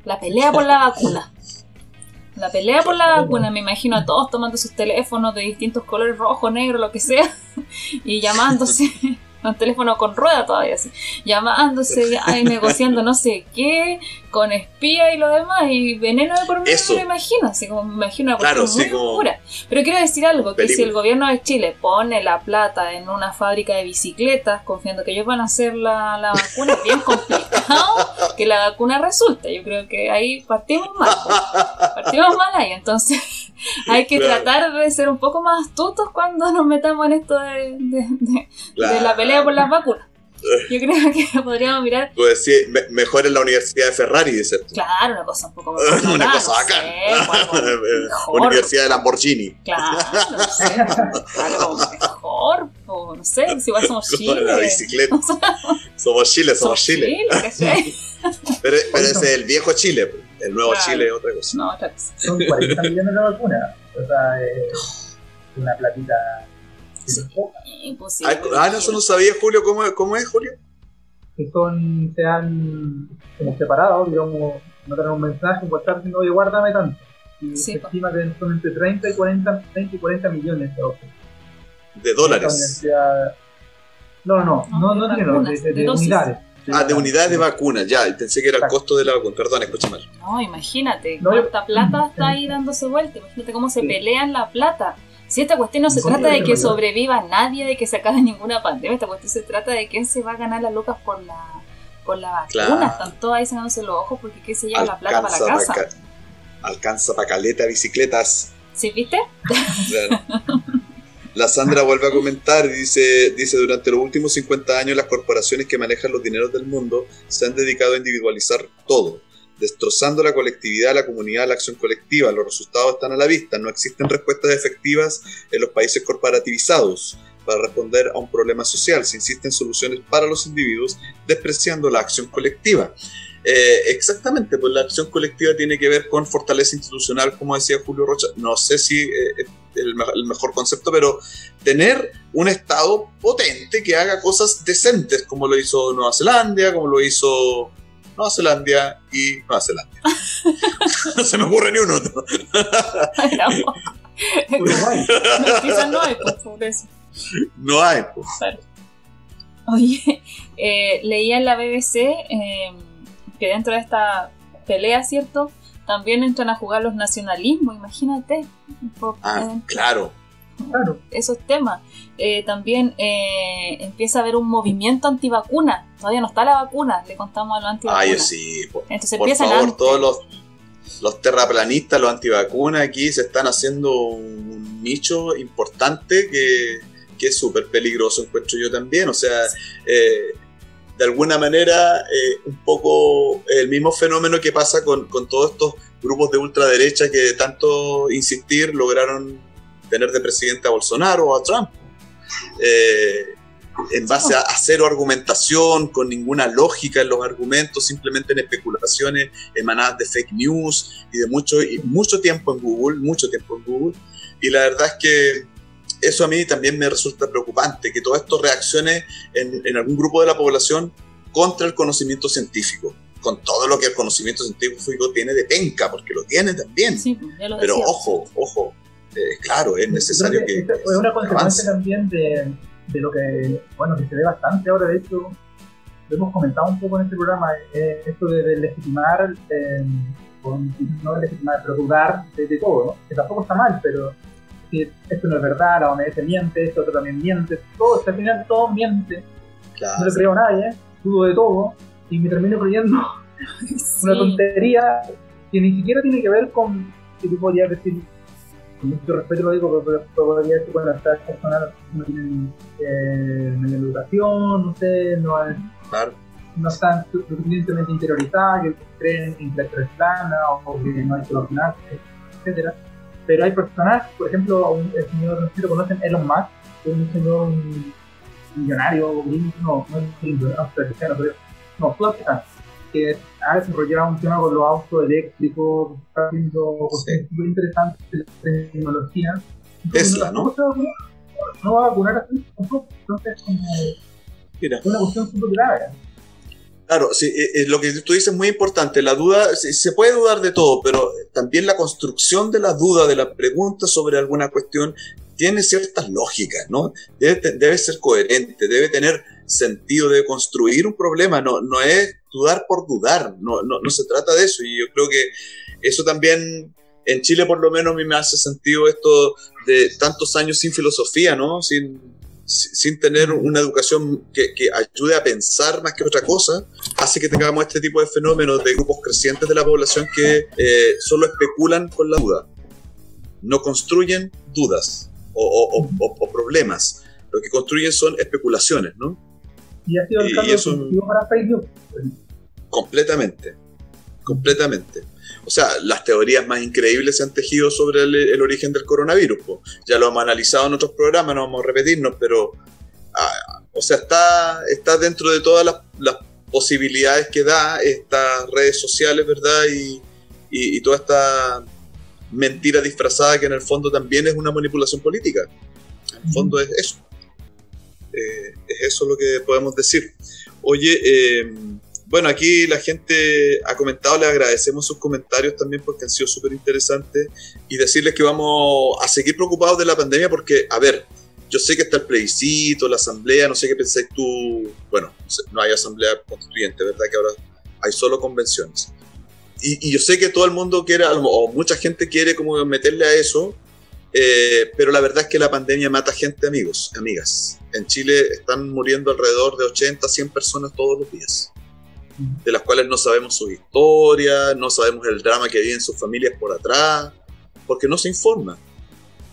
La pelea por la vacuna. La pelea por la vacuna, me imagino a todos tomando sus teléfonos de distintos colores, rojo, negro, lo que sea, y llamándose, con teléfono con rueda todavía así, llamándose y negociando no sé qué, con espía y lo demás, y veneno de por medio, Eso. me lo imagino, así como me imagino una Claro, sí, muy como- oscura. Pero quiero decir algo, que si el gobierno de Chile pone la plata en una fábrica de bicicletas, confiando que ellos van a hacer la, la vacuna, es bien complicado que la vacuna resulte. Yo creo que ahí partimos mal. pues. Partimos mal ahí, entonces hay que Claro. tratar de ser un poco más astutos cuando nos metamos en esto de, de- de- de la pelea por las vacunas. Yo creo que podríamos mirar, Pues sí, me- mejor en la Universidad de Ferrari, dice. claro, una cosa un poco más Una cosa no bacán. sé, algo mejor. Universidad de Lamborghini. Claro, no sé, algo mejor, o no sé, si igual somos Con la Chile. bicicleta. Somos Chile, somos Chile. ¿cachai? Pero, pero ese es el viejo Chile. Pues. El nuevo Claro. Chile es otra cosa. No, otra cosa. Son 40 millones de vacunas. O sea, es una platita. Imposible. Ah, no, eso no sabía, Julio. ¿Cómo, cómo es, Julio? que son, se han como separado, digamos, no tener un mensaje en WhatsApp diciendo, oye, guárdame tanto. Y Sí, se po. estima que son entre 30 y 40, 30 y 40 millones de dosis. De dólares. No, no, no, no, no, no, de, vacunas, de- de de dosis. unidades. Ah, de unidades de vacunas, ya. Pensé que era el costo de la vacuna. Perdón, escuché mal. No, imagínate, No, cuánta plata está ahí dándose vuelta. Imagínate cómo se Sí. pelean la plata. Si esta cuestión no se ¿Cómo trata de que sobreviva nadie, de que se acabe ninguna pandemia, esta cuestión se trata de quién se va a ganar las lucas por la, por la vacuna. Claro. Están todos ahí sacándose los ojos porque qué se lleva la plata para la pa' casa. ca- alcanza para caleta bicicletas. ¿Sí viste? Claro. La Sandra vuelve a comentar y dice, dice, durante los últimos 50 años las corporaciones que manejan los dineros del mundo se han dedicado a individualizar todo, destrozando la colectividad, la comunidad, la acción colectiva. Los resultados están a la vista, no existen respuestas efectivas en los países corporativizados para responder a un problema social, se insiste en soluciones para los individuos, despreciando la acción colectiva. Eh, exactamente, pues la acción colectiva tiene que ver con fortaleza institucional, como decía Julio Rocha. No sé si eh, es el, me- el mejor concepto, pero tener un Estado potente que haga cosas decentes, como lo hizo Nueva Zelanda, como lo hizo Nueva Zelanda y Nueva Zelanda. no se me ocurre ni uno. ¿no? No. Uruguay. Quizás no hay, pues, por eso. No hay. pues. Oye, eh, leía en la BBC eh, que dentro de esta pelea, ¿cierto? También entran a jugar los nacionalismos, imagínate. por- Ah, claro. Claro. esos temas. Eh, también eh, empieza a haber un movimiento antivacuna. Todavía no está la vacuna, le contamos a los antivacunas. Ay, sí. Por, Entonces por empiezan favor, antes. todos los, los terraplanistas, los antivacunas aquí se están haciendo un nicho importante que, que es súper peligroso, encuentro yo también. O sea, eh, de alguna manera, eh, un poco el mismo fenómeno que pasa con, con todos estos grupos de ultraderecha que tanto insistir lograron tener de presidente a Bolsonaro o a Trump. Eh, en base a, a cero argumentación, con ninguna lógica en los argumentos, simplemente en especulaciones emanadas de fake news y de mucho, y mucho tiempo en Google, mucho tiempo en Google. Y la verdad es que eso a mí también me resulta preocupante, que todo esto reaccione en, en algún grupo de la población contra el conocimiento científico, con todo lo que el conocimiento científico tiene de penca, porque lo tiene también. Sí, pues, ya lo Pero decía. ojo, ojo, eh, claro, es necesario que... es una consecuencia avance. también de, de lo que, bueno, que se ve bastante ahora, de hecho, lo hemos comentado un poco en este programa, eh, esto de, de legitimar, eh, o no legitimar, pero dudar de, de todo, ¿no? Que tampoco está mal, pero esto no es verdad, la OMS miente, esto otro también miente, todo, al final todo miente, no le creo a nadie, dudo de todo, y me termino creyendo una tontería que ni siquiera tiene que ver con que tú podrías decir, con mucho respeto lo digo, pero, pero podría decir, bueno, estas personas no tienen eh, educación, no sé, no, es- claro. no están su- suficientemente interiorizadas, que creen en la tres plana o que no hay que vacunarse, etcétera. Pero hay personas, por ejemplo, un, el señor, no sé si lo conocen, Elon Musk, que es un señor millonario, no, no es gringo, no, australiano, pero no, sudafricano, que ha desarrollado un tema con los autos eléctricos, está haciendo cosas súper interesantes de tecnología. Entonces, Tesla, ¿no? va a vacunar, No va a vacunar así, tampoco. Entonces, como Mira. una cuestión súper grave. Claro, sí, eh, eh, lo que tú dices es muy importante. La duda, se, puede dudar de todo, pero también la construcción de la duda, de la pregunta sobre alguna cuestión, tiene ciertas lógicas, ¿no? Debe, ser coherente, debe tener sentido, debe construir un problema, no, es dudar por dudar, no, no, no se trata de eso. Y yo creo que eso también, en Chile por lo menos a mí me hace sentido esto de tantos años sin filosofía, ¿no? Sin, sin tener una educación que, que ayude a pensar más que otra cosa, hace que tengamos este tipo de fenómenos de grupos crecientes de la población que eh, solo especulan con la duda, no construyen dudas o, o- o- o- o problemas, lo que construyen son especulaciones, ¿no? Y ha sido el Y cambio eso- positivo para Facebook. Completamente, completamente. O sea, las teorías más increíbles se han tejido sobre el, origen del coronavirus. po. Ya lo hemos analizado en otros programas, no vamos a repetirnos, pero, ah, o sea, está, está dentro de todas las, las posibilidades que da estas redes sociales, ¿verdad? Y toda esta mentira disfrazada que en el fondo también es una manipulación política. En el fondo es eso. Eh, es eso lo que podemos decir. Oye, eh, bueno, aquí la gente ha comentado, les agradecemos sus comentarios también porque han sido súper interesantes y decirles que vamos a seguir preocupados de la pandemia porque, a ver, yo sé que está el plebiscito, la asamblea, no sé qué pensáis tú, bueno, no hay asamblea constituyente, ¿verdad? Que ahora hay solo convenciones. Y, yo sé que todo el mundo quiere, o mucha gente quiere como meterle a eso, eh, pero la verdad es que la pandemia mata gente, amigos, amigas. En Chile están muriendo alrededor de 80, 100 personas todos los días, de las cuales no sabemos su historia, no sabemos el drama que viven sus familias por atrás, porque no se informa.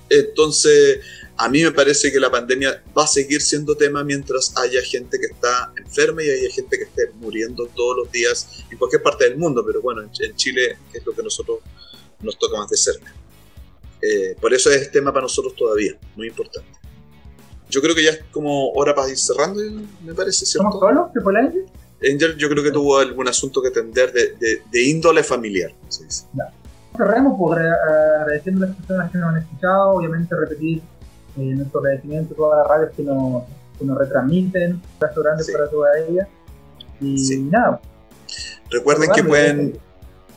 Entonces, a mí me parece que la pandemia va a seguir siendo tema mientras haya gente que está enferma y haya gente que esté muriendo todos los días en cualquier parte del mundo, pero bueno, en, Chile es lo que nosotros nos toca más de cerca. Eh, por eso es tema para nosotros todavía, muy importante. Yo creo que ya es como hora para ir cerrando, me parece, ¿Somos ¿cierto? solos? ¿Se puede decir? Angel yo creo que tuvo algún asunto que atender de, de- de índole familiar. se dice. Cerremos por eh, agradeciendo a las personas que nos han escuchado, obviamente repetir eh, nuestro agradecimiento a todas las radios que nos, que nos retransmiten, un abrazo grande Sí. para todas ellas. Y Sí. nada, Recuerden que pueden,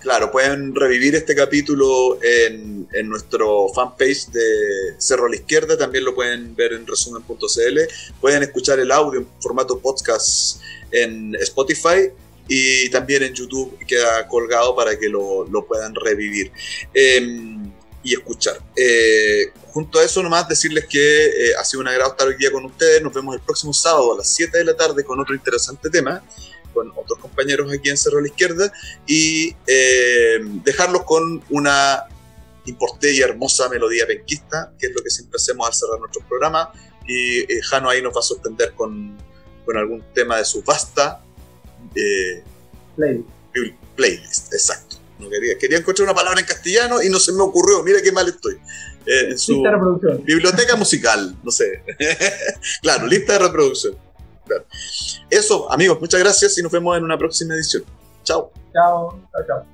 Claro, pueden revivir este capítulo en, en nuestro fanpage de Cerro a la Izquierda, también lo pueden ver en resumen.cl, pueden escuchar el audio en formato podcast en Spotify y también en YouTube queda colgado para que lo, lo puedan revivir eh, y escuchar. Eh, junto a eso, nomás decirles que eh, ha sido un agrado estar hoy día con ustedes. Nos vemos el próximo sábado a las 7 de la tarde con otro interesante tema, con otros compañeros aquí en Cerro a la Izquierda, y eh, dejarlos con una importante y hermosa melodía penquista, que es lo que siempre hacemos al cerrar nuestro programa. Y eh, Jano ahí nos va a sorprender con, con algún tema de su vasta eh, Play. bibli- playlist. Exacto. No quería, quería encontrar una palabra en castellano y no se me ocurrió. Mira qué mal estoy. Eh, en su Lista de reproducción. biblioteca musical, no sé. claro, lista de reproducción. Eso, amigos, muchas gracias y nos vemos en una próxima edición. Chao. Chao, chao, chao.